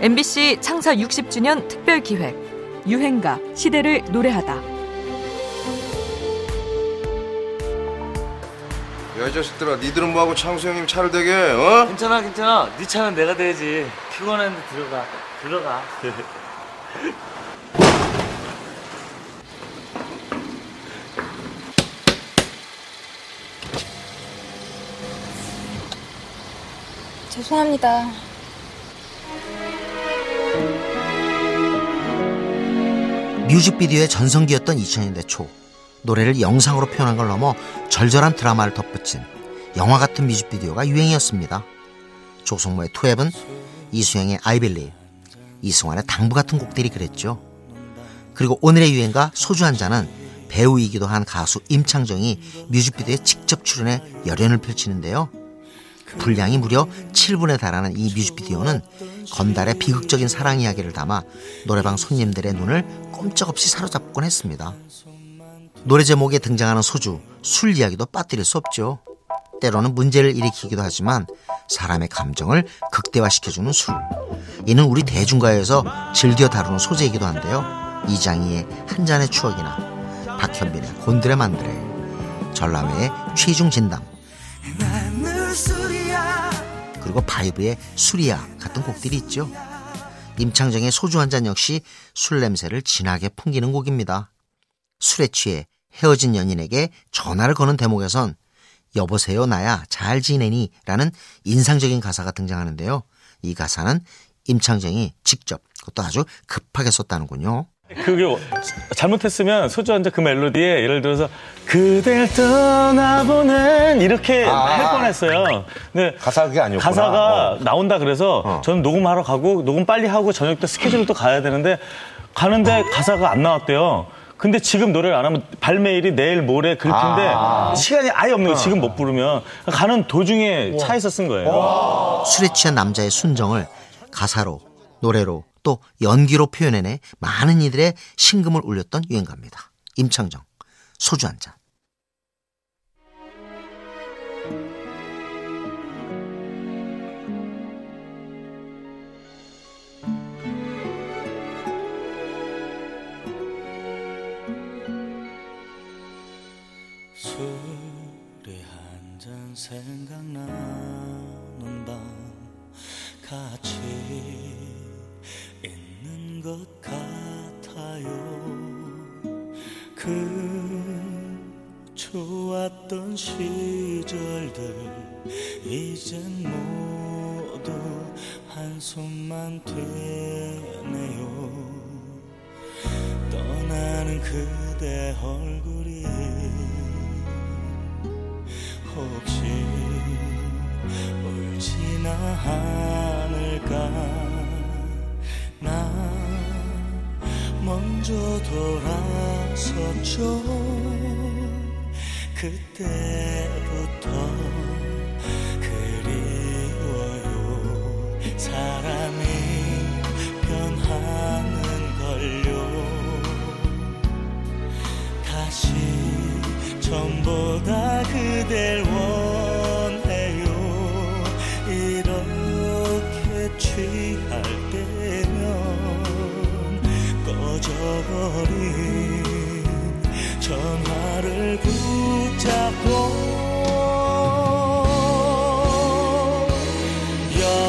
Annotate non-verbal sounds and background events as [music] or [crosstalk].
MBC 창사 60주년 특별 기획 유행가 시대를 노래하다. 야이 자식들아 니들은 뭐하고 창수 형님 차를 대게 어? 괜찮아 괜찮아 네 차는 내가 대야지 피곤한데 들어가 들어가 [laughs] 죄송합니다. 뮤직비디오의 전성기였던 2000년대 초 노래를 영상으로 표현한 걸 넘어 절절한 드라마를 덧붙인 영화 같은 뮤직비디오가 유행이었습니다. 조성모의 투앱은 이수영의 아이빌리, 이승환의 당부 같은 곡들이 그랬죠. 그리고 오늘의 유행가 소주 한 잔은 배우이기도 한 가수 임창정이 뮤직비디오에 직접 출연해 열연을 펼치는데요. 분량이 무려 7분에 달하는 이 뮤직비디오는 건달의 비극적인 사랑 이야기를 담아 노래방 손님들의 눈을 꼼짝없이 사로잡곤 했습니다. 노래 제목에 등장하는 소주, 술 이야기도 빠뜨릴 수 없죠. 때로는 문제를 일으키기도 하지만 사람의 감정을 극대화시켜주는 술. 이는 우리 대중가요에서 즐겨 다루는 소재이기도 한데요. 이장희의 한 잔의 추억이나 박현빈의 곤드레 만드레, 전람회의 취중 진담, 그리고 바이브의 수리야 같은 곡들이 있죠. 임창정의 소주 한 잔 역시 술 냄새를 진하게 풍기는 곡입니다. 술에 취해 헤어진 연인에게 전화를 거는 대목에선 여보세요 나야 잘 지내니 라는 인상적인 가사가 등장하는데요. 이 가사는 임창정이 직접 그것도 아주 급하게 썼다는군요. 그게 잘못했으면 소주 한 잔 그 멜로디에 예를 들어서 그댈 떠나보는 이렇게 할 뻔했어요. 근데 가사가 그게 아니었구나. 가사가 어. 나온다 그래서 어. 저는 녹음하러 가고 녹음 빨리 하고 저녁 때 스케줄을 또 가야 되는데 가는데 가사가 안 나왔대요. 근데 지금 노래를 안 하면 발매일이 내일 모레 그렇게인데 시간이 아예 없는 거예요. 지금 못 부르면 가는 도중에 차에서 쓴 거예요. 술에 취한 남자의 순정을 가사로, 노래로, 또 연기로 표현해내 많은 이들의 심금을 울렸던 유행가입니다. 임창정, 소주 한 잔. 술이 한 잔 생각나는 밤 같이 좋았던 시절들 이젠 모두 한숨만 되네요. 떠나는 그대 얼굴이 혹시 울지나 않을까? 나 먼저 돌아섰죠 그때부터 그리워요. 사람이 변하는 걸요. 다시 전보다 그댈 원해요. 이렇게 취할 때면 꺼져버린 전화를 붙